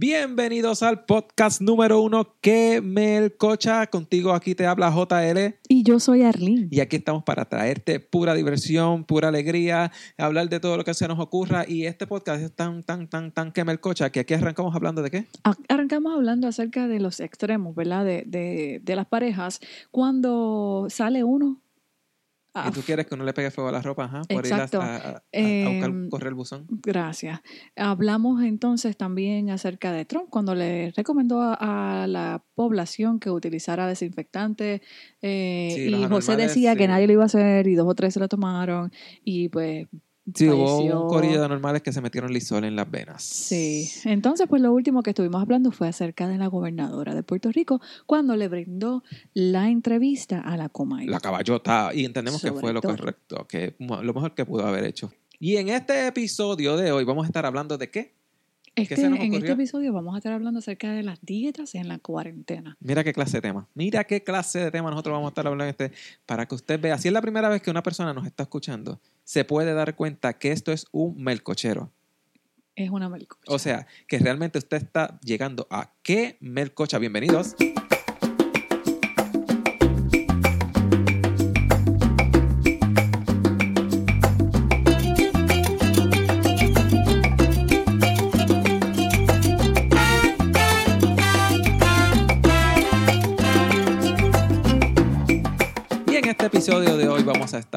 Bienvenidos al podcast número uno que Melcocha. Contigo aquí te habla JL. Y yo soy Arlene. Y aquí estamos para traerte pura diversión, pura alegría, hablar de todo lo que se nos ocurra. Y este podcast es tan, tan, tan, tan que Melcocha que aquí arrancamos hablando de qué? Arrancamos hablando acerca de los extremos, ¿verdad? De, de, de las parejas. Cuando sale uno y tú quieres que uno le pegue fuego a la ropa, ajá, por ir a, a, em, correr el buzón. Gracias. Hablamos entonces también acerca de Trump, cuando le recomendó a, la población que utilizara desinfectante. Eh, y José decía que nadie lo iba a hacer y dos o tres se lo tomaron. Y pues Sí, hubo un corillo de normales que se metieron lisol en las venas. Sí. Entonces, pues lo último que estuvimos hablando fue acerca de la gobernadora de Puerto Rico cuando le brindó la entrevista a la Comay. La caballota. Y entendemos que fue lo correcto, que lo mejor que pudo haber hecho. Y en este episodio de hoy vamos a estar hablando de qué? Este, en este episodio vamos a estar hablando acerca de las dietas en la cuarentena. Mira qué clase de tema. Mira qué clase de tema nosotros vamos a estar hablando este para que usted vea. Si es la primera vez que una persona nos está escuchando, se puede dar cuenta que esto es un melcochero. Es una melcocha. O sea, que realmente usted está llegando a qué melcocha. Bienvenidos.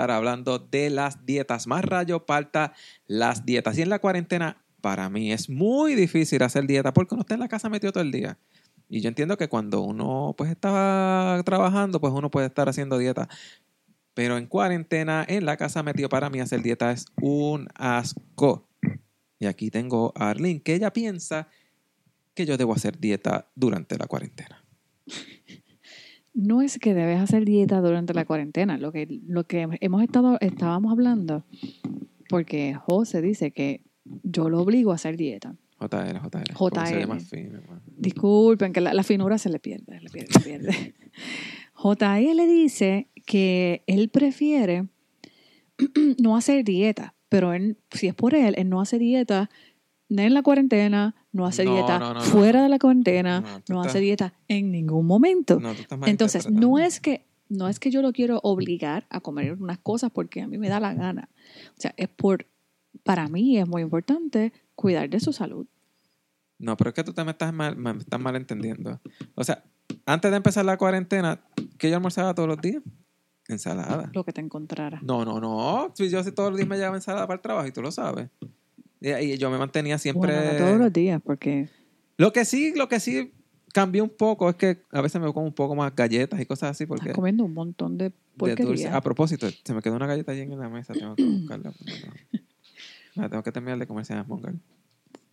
Estar hablando de las dietas. Más rayo falta las dietas. Y en la cuarentena, para mí es muy difícil hacer dieta porque uno está en la casa metido todo el día. Y yo entiendo que cuando uno pues está trabajando, pues uno puede estar haciendo dieta. Pero en cuarentena, en la casa metido, para mí hacer dieta es un asco. Y aquí tengo a Arlene, que ella piensa que yo debo hacer dieta durante la cuarentena no es que debes hacer dieta durante la cuarentena. Lo que, lo que hemos estado, estábamos hablando, porque José dice que yo lo obligo a hacer dieta. JL, JL. JL. Disculpen, que la, finura se le pierde, le pierde, le pierde. JL dice que él prefiere no hacer dieta, pero él, si es por él, él no hace dieta en la cuarentena, no hace dieta fuera de la cuarentena, no, hace dieta en ningún momento. Entonces, no es que no es que yo lo quiero obligar a comer unas cosas porque a mí me da la gana. O sea, es por para mí es muy importante cuidar de su salud. No, pero es que tú me estás mal, me estás mal entendiendo. O sea, antes de empezar la cuarentena, ¿qué yo almorzaba todos los días? Ensalada. Lo que te encontrara. No, no, no. Yo todos los días me llevaba ensalada para el trabajo y tú lo sabes. Y yo me mantenía siempre. Bueno, todos los días, porque. Lo que sí, lo que sí cambió un poco es que a veces me como un poco más galletas y cosas así. Porque Estás comiendo un montón de porquería. A propósito, se me quedó una galleta allí en la mesa, tengo que buscarla. la tengo que terminar de comer sin.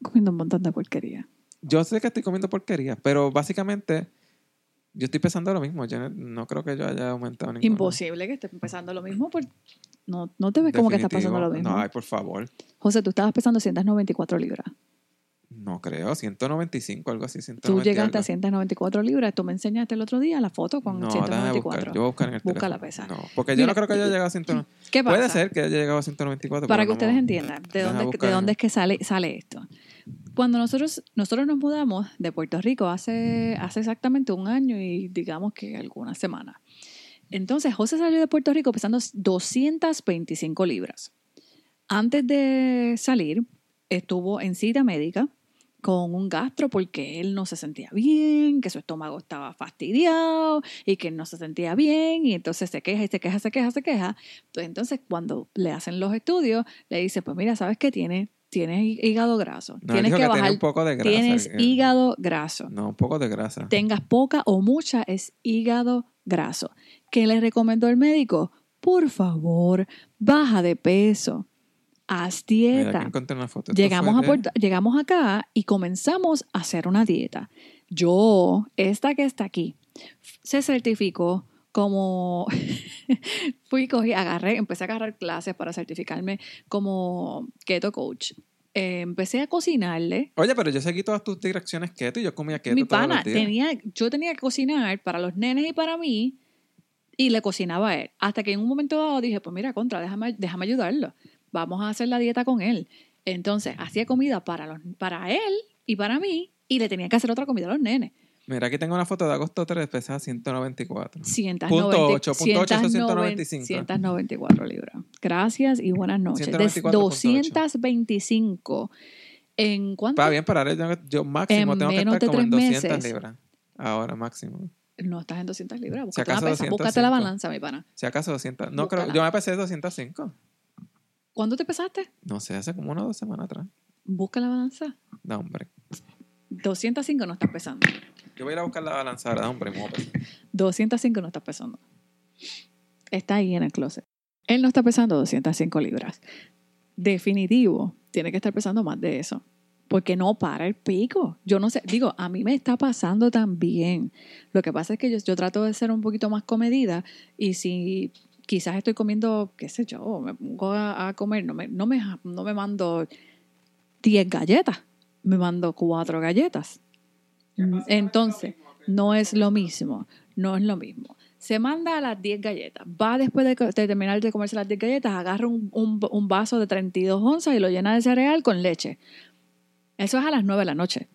Comiendo un montón de porquería. Yo sé que estoy comiendo porquería, pero básicamente yo estoy pesando lo mismo. Yo no, creo que yo haya aumentado ningún. Imposible que estés pesando lo mismo. Porque no, no te ves como que estás pasando lo mismo. No, ay, por favor. José, tú estabas pesando 194 libras. No creo, 195, algo así. tú llegaste a 194 libras. Tú me enseñaste el otro día la foto con no, 194. Yo voy a buscar en el Busca la pesa. No, porque yo no creo que haya llegado a 194. ¿Qué pasa? Puede ser que haya llegado a 194. Para que ustedes entiendan de dónde, de dónde es que sale, sale esto. Cuando nosotros, nosotros nos mudamos de Puerto Rico hace, hace exactamente un año y digamos que algunas semanas. Entonces, José salió de Puerto Rico pesando 225 libras. Antes de salir, estuvo en cita médica con un gastro porque él no se sentía bien, que su estómago estaba fastidiado y que él no se sentía bien y entonces se queja y se queja, se queja, se queja. Pues entonces cuando le hacen los estudios, le dice, pues mira, ¿sabes qué tiene? Tienes hígado graso. tienes que, bajar. Un poco de grasa, tienes hígado graso. No, un poco de grasa. Tengas poca o mucha, es hígado graso. ¿Qué le recomendó el médico? Por favor, baja de peso. Haz dieta. Llegamos, a llegamos acá y comenzamos a hacer una dieta. Yo, esta que está aquí, se certificó como fui, cogí, agarré, empecé a agarrar clases para certificarme como keto coach. Eh, empecé a cocinarle. Oye, pero yo seguí todas tus direcciones keto y yo comía keto. Mi pana, Tenía, yo tenía que cocinar para los nenes y para mí y le cocinaba a él. Hasta que en un momento dado dije, pues mira, contra, déjame, déjame ayudarlo. Vamos a hacer la dieta con él. Entonces, hacía comida para, los, para él y para mí Y le tenía que hacer otra comida a los nenes. Mira, aquí tengo una foto de agosto 3, pesaba 194. 194. 194 libras. Gracias y buenas noches. 225 en cuánto? Está bien para yo, yo máximo tengo que estar como en 200 libras. Ahora máximo. No estás en 200 libras. Búscate, la, pesa. Búscate la balanza, mi pana. Si acaso 200. No creo. Yo me pesé 205. ¿Cuándo te pesaste? No sé, hace como una o dos semanas atrás. Busca la balanza. No, hombre. 205 no estás pesando. Yo voy a ir a buscar la balanza ahora, hombre. 205 no estás pesando. Está ahí en el closet. Él no está pesando 205 libras. Definitivo, tiene que estar pesando más de eso porque no para el pico. Yo no sé, digo, a mí me está pasando también. Lo que pasa es que yo, yo trato de ser un poquito más comedida y si quizás estoy comiendo, qué sé yo, me pongo a, comer, no me, no, me, no me mando 10 galletas, me mando 4 galletas. Entonces, no es lo mismo, no es lo mismo. Se manda a las 10 galletas, va después de, terminar de comerse las 10 galletas, agarra un, un, un vaso de 32 onzas y lo llena de cereal con leche eso es a las 9 de la noche.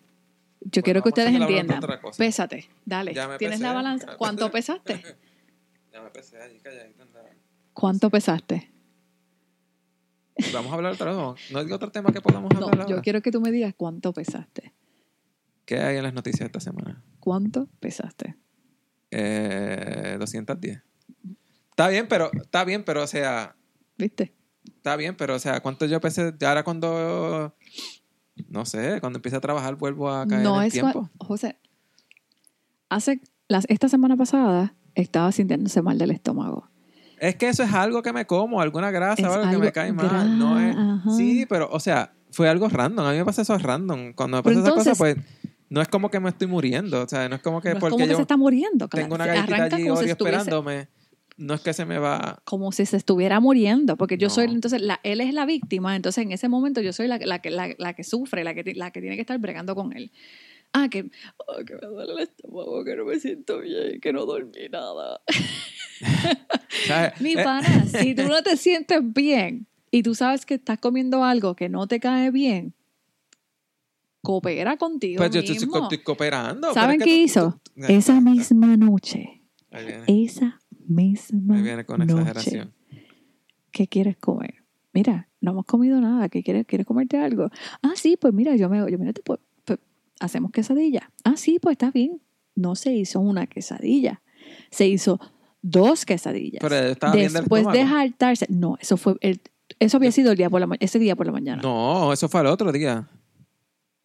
Yo quiero que ustedes entiendan. Pésate, dale. ¿Tienes la balanza? ¿Cuánto pesaste? ya me pesé allí calladito. ¿Cuánto pesaste? Vamos a hablar otra vez. No hay otro tema que podamos hablar. Yo quiero que tú me digas cuánto pesaste. ¿Qué hay en las noticias esta semana? ¿Cuánto pesaste? Eh, 210. Está bien, pero está bien, pero o sea. ¿Viste? Está bien, pero o sea, ¿cuánto yo pesé? Ahora cuando no sé, cuando empiece a trabajar vuelvo a caer no en el tiempo. José, hace las, esta semana pasada estaba sintiéndose mal del estómago. Es que eso es algo que me como, alguna grasa o algo, que me cae mal. No es, sí, pero, o sea, fue algo random. A mí me pasa eso random. Cuando me pasa esa cosa, pues no es como que me estoy muriendo. O sea, no es como que no porque es como yo que se está muriendo. Tengo una galletita allí Oreo esperándome no es que se me va... Como si se estuviera muriendo, porque yo soy, entonces, la, él es la víctima, entonces en ese momento yo soy la, la, la, la que sufre, la que, la que tiene que estar bregando con él. Ah, que, oh, que me duele el estómago, que no me siento bien, que no dormí nada. Mi eh, pana, si tú no te sientes bien y tú sabes que estás comiendo algo que no te cae bien, coopera contigo Pues yo estoy, cooperando. ¿Saben qué hizo? Esa misma noche, esa misma viene con exageración. ¿Qué quieres comer? Mira, no hemos comido nada. ¿Qué quieres? ¿Quieres comerte algo? Ah, sí, pues mira, yo me, yo mira, pues, pues, hacemos quesadilla. Ah, sí, pues está bien. No se hizo una quesadilla. Se hizo dos quesadillas. Pero estaba Después de jaltarse. No, eso fue el, eso había sido el día por la, ese día por la mañana. No, eso fue el otro día.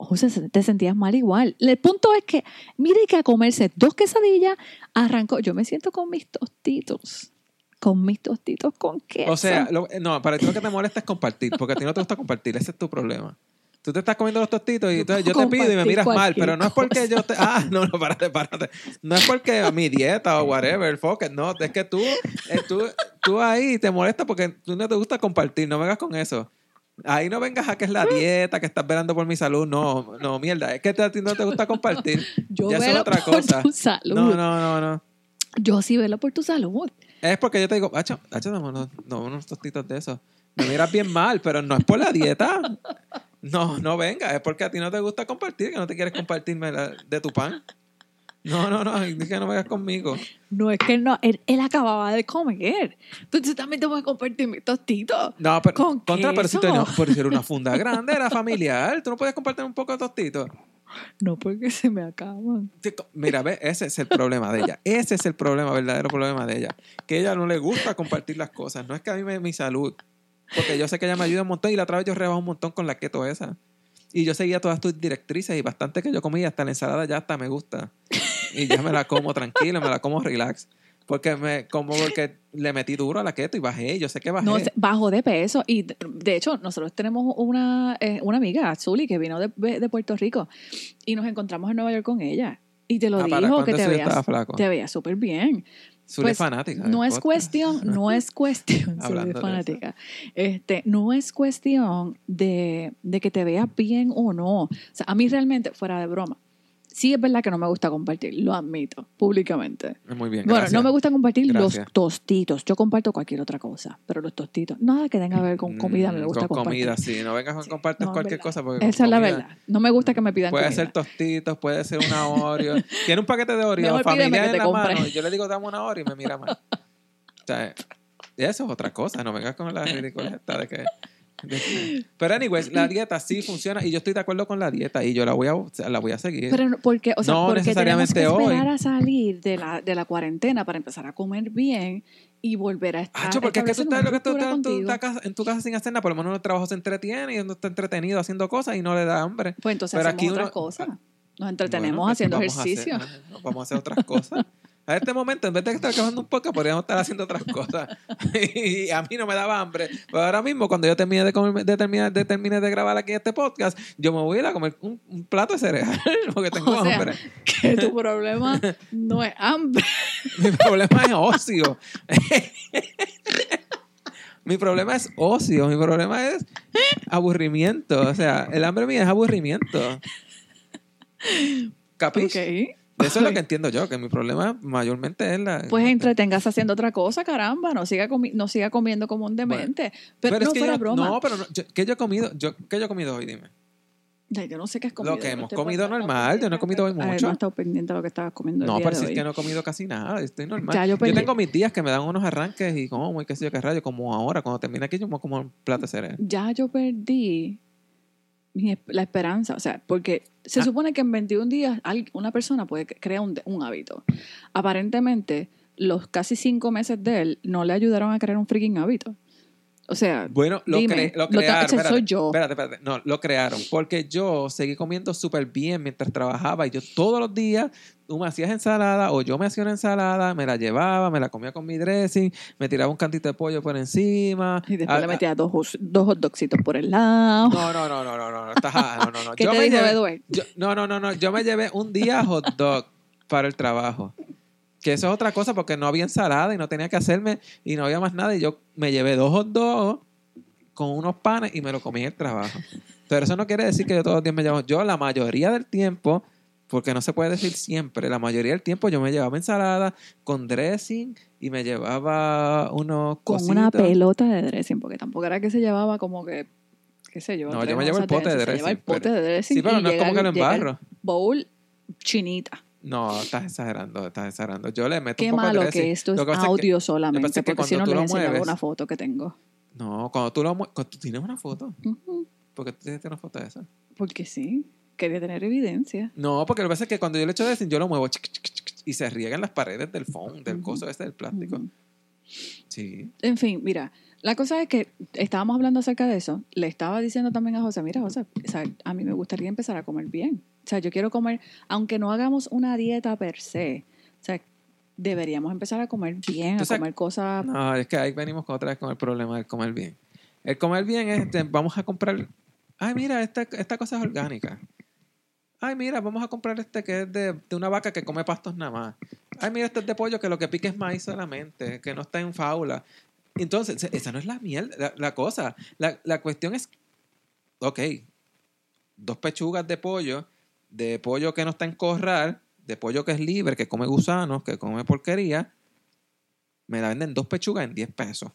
O sea, te sentías mal igual. El punto es que, mire que a comerse dos quesadillas, arrancó. Yo me siento con mis tostitos. Con mis tostitos con queso. O sea, no, para ti lo que te molesta es compartir, porque a ti no te gusta compartir. Ese es tu problema. Tú te estás comiendo los tostitos y entonces yo te pido y me miras mal, pero no es porque yo te. Ah, no, no, párate, párate. No es porque a mi dieta o whatever, fuck no. Es que tú, eh, tú, tú ahí te molesta porque tú no te gusta compartir. No me hagas con eso. Ahí no vengas a que es la dieta, que estás velando por mi salud. No, no, mierda. Es que a ti no te gusta compartir. Yo ya velo otra por cosa. tu salud. No, no, no, no. Yo sí velo por tu salud. Es porque yo te digo, hacho, hacho, no, no, unos tostitos de eso. Me miras bien mal, pero no es por la dieta. No, no venga. Es porque a ti no te gusta compartir, que no te quieres compartirme de tu pan. No, no, no, es que no vengas conmigo. No, es que no, él, acababa de comer. Entonces también te voy a compartir mi tostito. No, pero, ¿Con contra, pero si, tenía, por si era una funda grande, era familiar, tú no puedes compartir un poco de tostito. No, porque se me acaban. Mira, ve, ese es el problema de ella. Ese es el problema, verdadero problema de ella. Que a ella no le gusta compartir las cosas. No es que a mí me mi salud. Porque yo sé que ella me ayuda un montón y la otra vez yo rebajo un montón con la keto esa. Y yo seguía todas tus directrices y bastante que yo comía, hasta la ensalada ya hasta me gusta. Y ya me la como tranquila, me la como relax. Porque me como porque le metí duro a la keto y bajé, yo sé que bajé. No, bajo de peso y de hecho nosotros tenemos una, eh, una amiga, Zuli, que vino de, de, Puerto Rico y nos encontramos en Nueva York con ella. Y te lo ah, dijo que te veías, te veías súper bien. Zuli es pues, fanática. No es cuestión, no es cuestión, Zuli es fanática. Este, no es cuestión de, de que te veas bien o no. O sea, a mí realmente, fuera de broma, Sí, es verdad que no me gusta compartir, lo admito, públicamente. Muy bien. Bueno, no me gusta compartir los tostitos. Yo comparto cualquier otra cosa, pero los tostitos, nada que tenga que ver con comida me gusta con comida, sí. No vengas a compartir cualquier cosa. Porque Esa es la verdad. No me gusta que me pidan Puede ser tostitos, puede ser una Oreo. Tiene un paquete de Oreo familiar en la mano. Y yo le digo, dame una Oreo y me mira mal. O sea, eso es otra cosa. No vengas con la ridícula de que pero, anyways, la dieta sí funciona y yo estoy de acuerdo con la dieta y yo la voy a, la voy a seguir. Pero porque, o sea, no porque necesariamente tenemos que esperar a salir de la, de la cuarentena para empezar a comer bien y volver a estar. Acho, porque es que tú estás, que tú estás en, tu casa, en tu casa sin hacer nada, por lo menos el trabajo se entretiene y uno está entretenido haciendo cosas y no le da hambre. Pues entonces Pero hacemos aquí otras cosas. Nos entretenemos pues, haciendo ejercicio. vamos a hacer otras cosas. A este momento, en vez de estar acabando un poco, podríamos estar haciendo otras cosas. y a mí no me daba hambre. Pero ahora mismo, cuando yo termine de, comer, de, terminar, de, termine de grabar aquí este podcast, yo me voy a ir a comer un, plato de cereal porque tengo hambre. Que tu problema no es hambre. Mi problema es ocio. mi problema es ocio. Mi problema es aburrimiento. O sea, el hambre mío es aburrimiento. ¿Capis? Eso es lo que entiendo yo, que mi problema mayormente es la... Pues entretengas haciendo otra cosa, caramba, no siga, no siga comiendo como un demente. pero, no, fuera broma. No, pero no, ¿qué yo he comido? Yo, ¿Qué yo he comido hoy? Dime. yo no sé qué has comido. Lo que hemos comido normal, yo no he comido hoy mucho. no he estado pendiente de lo que estabas comiendo. No, pero si es que no he comido casi nada, estoy normal. yo, tengo mis días que me dan unos arranques y como, muy qué sé yo qué rayo, como ahora, cuando termine aquí, yo me como un plato de cereal. Ya yo perdí la esperanza, o sea, porque se ah. supone que en 21 días una persona puede crear un, un, hábito. Aparentemente, los casi cinco meses de él no le ayudaron a crear un freaking hábito. O sea, bueno, lo, dime, cre lo crearon. Lo soy yo. Espérate, espérate. No, lo crearon. Porque yo seguí comiendo súper bien mientras trabajaba. Y yo todos los días, tú me hacías ensalada o yo me hacía una ensalada, me la llevaba, me la comía con mi dressing, me tiraba un cantito de pollo por encima. Y después ah, le ah. metía dos, dos hot dogsitos por el lado. No, no, no, no, no, no. no, no, no. ¿Qué yo te me llevé, No, no, no, no. Yo me llevé un día hot dog para el trabajo. Que eso es otra cosa porque no había ensalada y no tenía que hacerme y no había más nada. Y yo me llevé dos hot dogs con unos panes y me lo comí en el trabajo. Pero eso no quiere decir que yo todos los días me llevo. Yo la mayoría del tiempo, porque no se puede decir siempre, la mayoría del tiempo yo me llevaba ensalada con dressing y me llevaba unos Con una pelota de dressing, porque tampoco era que se llevaba como que, qué sé yo. No, yo me llevo el pote de dressing. Se lleva el pote de dressing. Sí, pero no es como que lo embarro. Bowl chinita. No, estás exagerando, estás exagerando. Yo le meto Qué un poco malo que esto es audio solamente, porque si no le enseñaba una foto que tengo. No, cuando tú lo mueves, tú tienes una foto. ¿Por qué tú tienes una foto de esa? Porque sí, quería tener evidencia. No, porque lo que pasa es que cuando yo le echo de yo lo muevo y se riegan las paredes del foam, del coso este del plástico. Sí. En fin, mira, la cosa es que estábamos hablando acerca de eso. Le estaba diciendo también a José, mira, José, a mí me gustaría empezar a comer bien. O sea, yo quiero comer, aunque no hagamos una dieta per se, o sea, deberíamos empezar a comer bien, a comer cosas... No, es que ahí venimos otra vez con el problema del comer bien. El comer bien es, vamos a comprar, ay, mira, esta, esta cosa es orgánica. Ay, mira, vamos a comprar este que es de, de, una vaca que come pastos nada más. Ay, mira, este es de pollo que lo que pique es maíz solamente, que no está en faula. Entonces, esa no es la mierda, la, la cosa. La, la, cuestión es, ok, dos pechugas de pollo de pollo que no está en corral, de pollo que es libre, que come gusanos, que come porquería, me la venden dos pechugas en 10 pesos.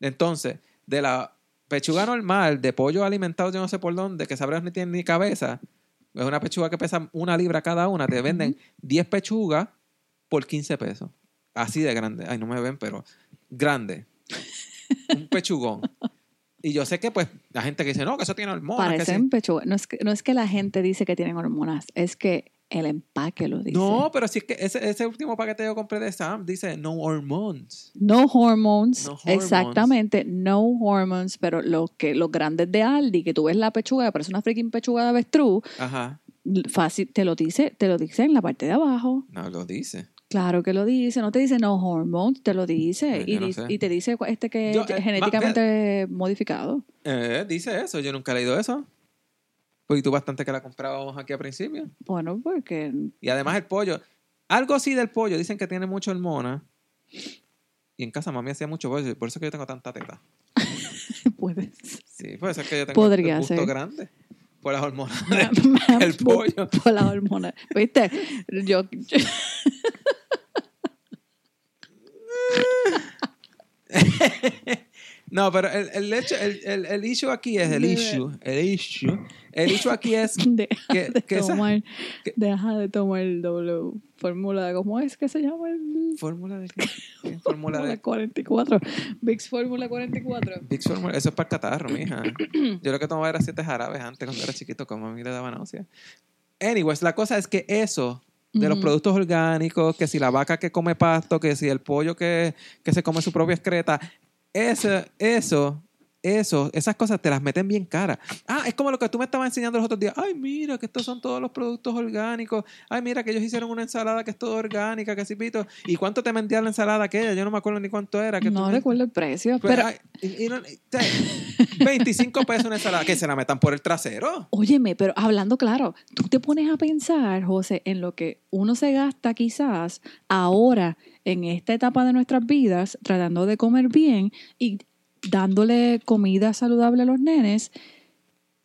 Entonces, de la pechuga normal, de pollo alimentado yo no sé por dónde, que sabrás ni tiene ni cabeza, es una pechuga que pesa una libra cada una, te venden 10 pechugas por 15 pesos. Así de grande. Ay, no me ven, pero grande. Un pechugón. Y yo sé que pues la gente que dice, no, que eso tiene hormonas. Parecen pechugas. No es, que, no es que la gente dice que tienen hormonas, es que el empaque lo dice. No, pero sí es que ese, ese último paquete que yo compré de Sam dice no hormones. No hormones. Exactamente, no hormones. Pero lo que, los grandes de Aldi, que tú ves la pechuga, parece una freaking pechuga de avestruz. Ajá. Fácil, te lo dice, te lo dice en la parte de abajo. No lo dice. Claro que lo dice, no te dice no hormones, te lo dice. y, y, te dice este que es eh, genéticamente modificado. Eh, dice eso, yo nunca he leído eso. Pues tú bastante que la comprábamos aquí al principio. Bueno, porque... Y además el pollo. Algo así del pollo, dicen que tiene mucho hormona. Y en casa mami hacía mucho pollo, por eso es que yo tengo tanta teta. Puedes. Sí, por eso es que yo tengo un gusto grande. Por las hormonas. el pollo. Por las hormonas. ¿Viste? Yo. no, pero el, el, hecho, el, el, el, issue aquí es el issue. El issue. El issue aquí es deja que, de que tomar, que, deja de tomar el W fórmula de cómo es que se llama el fórmula de qué? fórmula de 44 Vix fórmula 44 Vix fórmula eso es para el catarro mija yo lo que tomaba era siete jarabes antes cuando era chiquito como a mí le daba náusea anyways la cosa es que eso de los productos orgánicos, que si la vaca que come pasto, que si el pollo que, que se come su propia excreta, eso, eso eso, esas cosas te las meten bien caras. Ah, es como lo que tú me estabas enseñando los otros días. Ay, mira, que estos son todos los productos orgánicos. Ay, mira, que ellos hicieron una ensalada que es todo orgánica, que sí, pito. ¿Y cuánto te vendía la ensalada aquella? Yo no me acuerdo ni cuánto era. Que no recuerdo el precio, pues, pero... y, 25 pesos una ensalada, que se la metan por el trasero. Óyeme, pero hablando claro, tú te pones a pensar, José, en lo que uno se gasta quizás ahora en esta etapa de nuestras vidas, tratando de comer bien y dándole comida saludable a los nenes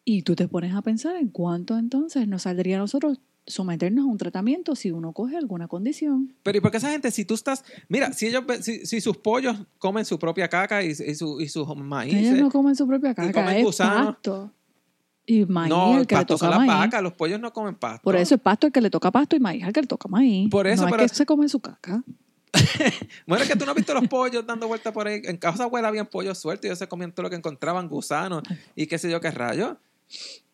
y tú te pones a pensar en cuánto entonces nos saldría a nosotros someternos a un tratamiento si uno coge alguna condición. Pero ¿y por qué esa gente, si tú estás, mira, si ellos, si, sus pollos comen su propia caca y, y, su, y sus maíz. Ellos no comen su propia caca, y comen pasto. Y maíz no, el que le toca son maíz. los pollos no comen pasto. Por eso es pasto el que le toca pasto y maíz el que le toca maíz. Por eso, no pero... es que se come su caca. bueno, es que tú no has visto los pollos dando vueltas por ahí. En casa abuela habían pollos sueltos y ellos se comían todo lo que encontraban, gusanos y qué sé yo qué rayo.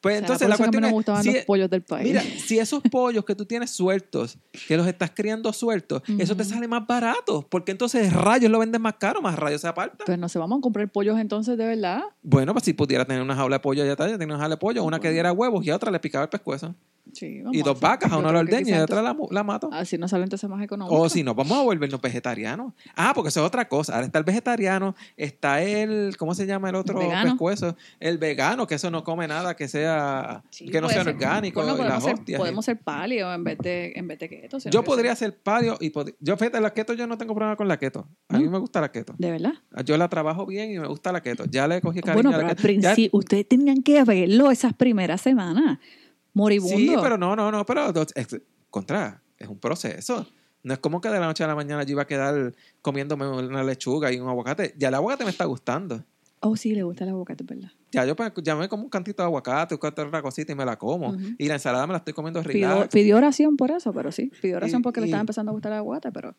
Pues entonces la cuestión es, si, los pollos del país. Mira, si esos pollos que tú tienes sueltos, que los estás criando sueltos, eso te sale más barato, porque entonces rayos lo venden más caro, más rayos se apartan. Pues no se vamos a comprar pollos entonces de verdad. Bueno, pues si pudiera tener una jaula de pollo ya está, ya tenía una jaula de pollo, una que diera huevos y a otra le picaba el pescuezo y dos vacas, a una la ordeña y a otra la, la mato. Así no sale entonces más económico. O si no, vamos a volvernos vegetarianos. Ah, porque eso es otra cosa. Ahora está el vegetariano, está el, ¿cómo se llama el otro pescuezo? El vegano, que eso no come nada que sea, que no sea orgánico. y las ser, hostias, podemos ser palio en vez de, en vez de keto. yo podría ser palio y yo, fíjate, la keto yo no tengo problema con la keto. A mí me gusta la keto. ¿De verdad? Yo la trabajo bien y me gusta la keto. Ya le cogí cariño bueno, a la al principio, ustedes tenían que verlo esas primeras semanas moribundo. Sí, pero no, no, no, pero contra, es un proceso. No es como que de la noche a la mañana yo iba a quedar comiéndome una lechuga y un aguacate. Ya el aguacate me está gustando. Oh, sí, le gusta el aguacate, ¿verdad? Ya yo pues, ya me como un cantito de aguacate, otra cosita y me la como. Y la ensalada me la estoy comiendo relax. Pidió, oración por eso, pero sí. Pidió oración porque le estaba empezando a gustar el aguacate, pero...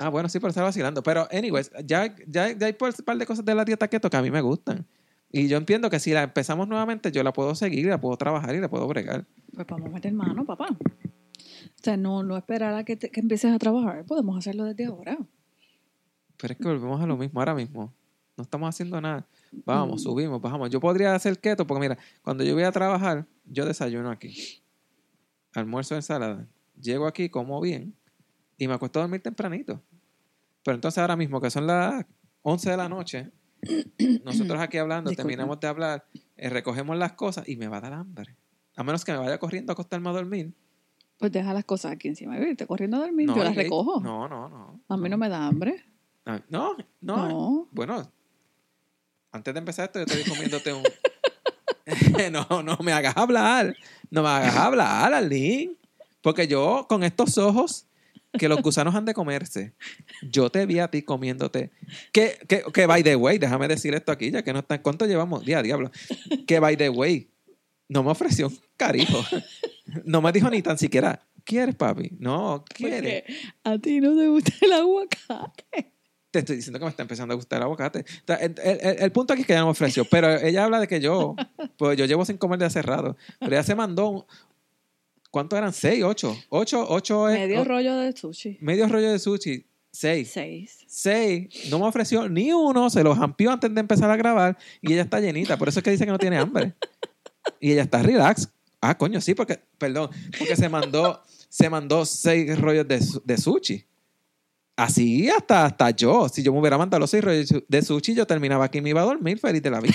ah, bueno, sí, pero estaba vacilando. Pero, anyways, ya, ya, ya hay un par de cosas de la dieta keto que a mí me gustan. Y yo entiendo que si la empezamos nuevamente, yo la puedo seguir, la puedo trabajar y la puedo bregar. Pues vamos a meter mano, papá. O sea, no, no esperar a que, que empieces a trabajar. Podemos hacerlo desde ahora. Pero es que volvemos a lo mismo ahora mismo. No estamos haciendo nada. Vamos, mm. subimos, bajamos. Yo podría hacer keto porque mira, cuando yo voy a trabajar, yo desayuno aquí. Almuerzo ensalada. Llego aquí, como bien y me acuesto a dormir tempranito. Pero entonces ahora mismo, que son las 11 de la noche, nosotros aquí hablando, terminamos de hablar, eh, recogemos las cosas y me va a dar hambre. A menos que me vaya corriendo a acostarme a dormir. Pues deja las cosas aquí encima irte corriendo a dormir. yo las recojo. No, no, no. A mí no, me da hambre. Ah, no, no, Bueno, antes de empezar esto, yo estoy comiéndote un. no, no me hagas hablar. No me hagas hablar, Arlene. Porque yo, con estos ojos, que los gusanos han de comerse. Yo te vi a ti comiéndote. Que, que, que by the way, déjame decir esto aquí, ya que no está. ¿Cuánto llevamos? Día, diablo. Que by the way, no me ofreció un carijo. No me dijo ni tan siquiera, ¿quieres, papi? No, ¿quieres? a ti no te gusta el aguacate. Te estoy diciendo que me está empezando a gustar el aguacate. El, el, el, punto aquí es que ella no me ofreció, pero ella habla de que yo, pues yo llevo sin comer de hace rato. Pero ella se mandó ¿Cuántos eran? ¿Seis? ¿Ocho? ¿Ocho? ¿Ocho? Medio rollo de sushi. Medio rollo de sushi. Seis. Seis. Seis. No me ofreció ni uno, se los amplió antes de empezar a grabar y ella está llenita. Por eso es que dice que no tiene hambre. y ella está relax. Ah, coño, sí, porque, perdón, porque se mandó, se mandó seis rollos de, de sushi. Así hasta, hasta yo. Si yo me hubiera mandado los seis rollos de sushi, yo terminaba aquí y me iba a dormir feliz de la vida.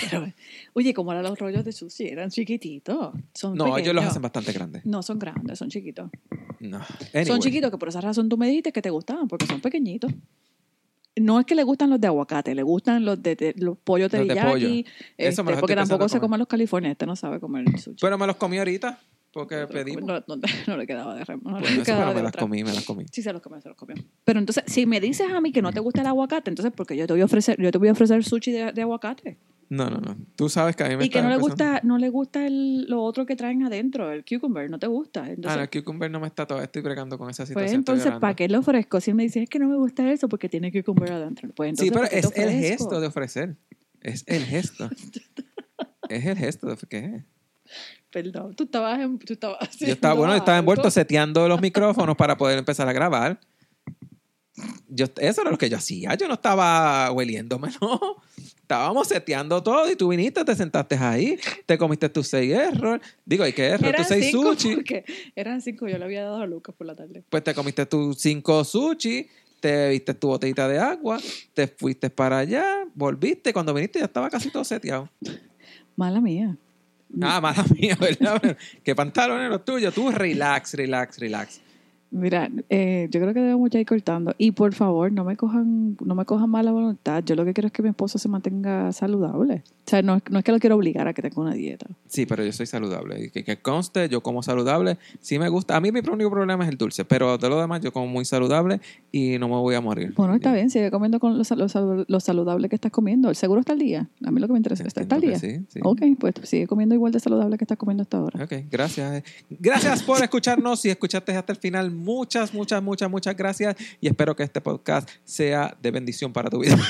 oye, ¿cómo eran los rollos de sushi? Eran chiquititos. Son no, ellos los hacen bastante grandes. No, son grandes, son chiquitos. No. Son chiquitos, que por esa razón tú me dijiste que te gustaban, porque son pequeñitos. no es que le gustan los de aguacate, le gustan los de, los pollos teriyaki, este, porque tampoco se comen los californianos, este no sabe comer sushi. Pero me los comí ahorita. Porque pedimos. No, no, le quedaba de remo. No le quedaba me las comí, me las comí. Sí, se los comí, se los comí. Pero entonces, si me dices a mí que no te gusta el aguacate, entonces, porque yo te voy a ofrecer, yo te voy a ofrecer sushi de, de aguacate. No, no, no. Tú sabes que a mí me Y que no le gusta, no le gusta el, lo otro que traen adentro, el cucumber, no te gusta. ah, el cucumber no me está todavía, estoy bregando con esa pues situación. Pues entonces, ¿para qué lo ofrezco? Si me dices es que no me gusta eso porque tiene cucumber adentro. Pues entonces, sí, pero es el gesto de ofrecer. Es el gesto. es el gesto de ¿qué es? Perdón, tú estabas, en, tú estabas Yo estaba, bueno, estaba envuelto seteando los micrófonos para poder empezar a grabar. Yo, eso era lo que yo hacía. Yo no estaba hueliéndome, no. Estábamos seteando todo y tú viniste, te sentaste ahí, te comiste tus seis error. Digo, ¿y qué error? Tus seis sushi. Eran cinco, yo le había dado a Lucas por la tarde. Pues te comiste tus cinco sushi, te viste tu botellita de agua, te fuiste para allá, volviste. Cuando viniste ya estaba casi todo seteado. Mala mía. Ah, mala mía, ¿verdad? ¿Qué pantalones los tuyos? Tú relax, relax, relax. Mira, eh, yo creo que debemos ya ir cortando. Y por favor, no me cojan, no me cojan mala voluntad. Yo lo que quiero es que mi esposo se mantenga saludable. O sea, no, no es que lo quiero obligar a que tenga una dieta. Sí, pero yo soy saludable. Que, que conste, yo como saludable. Sí me gusta. A mí mi único problema es el dulce, pero de lo demás yo como muy saludable y no me voy a morir. Bueno, está bien. Sigue comiendo con lo, lo, saludable que estás comiendo. ¿El seguro está al día? A mí lo que me interesa es ¿está al día? Sí, sí. Ok, pues sigue comiendo igual de saludable que estás comiendo hasta ahora. Ok, gracias. Gracias por escucharnos. Si escuchaste hasta el final, muchas, muchas, muchas, muchas gracias y espero que este podcast sea de bendición para tu vida.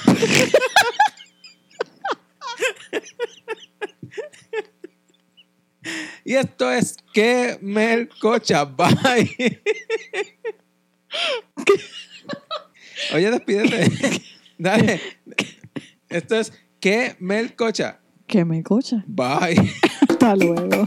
y esto es que Melcocha. Bye. Oye, despídete. Dale. Esto es que Melcocha. Que Melcocha. Bye. Hasta luego.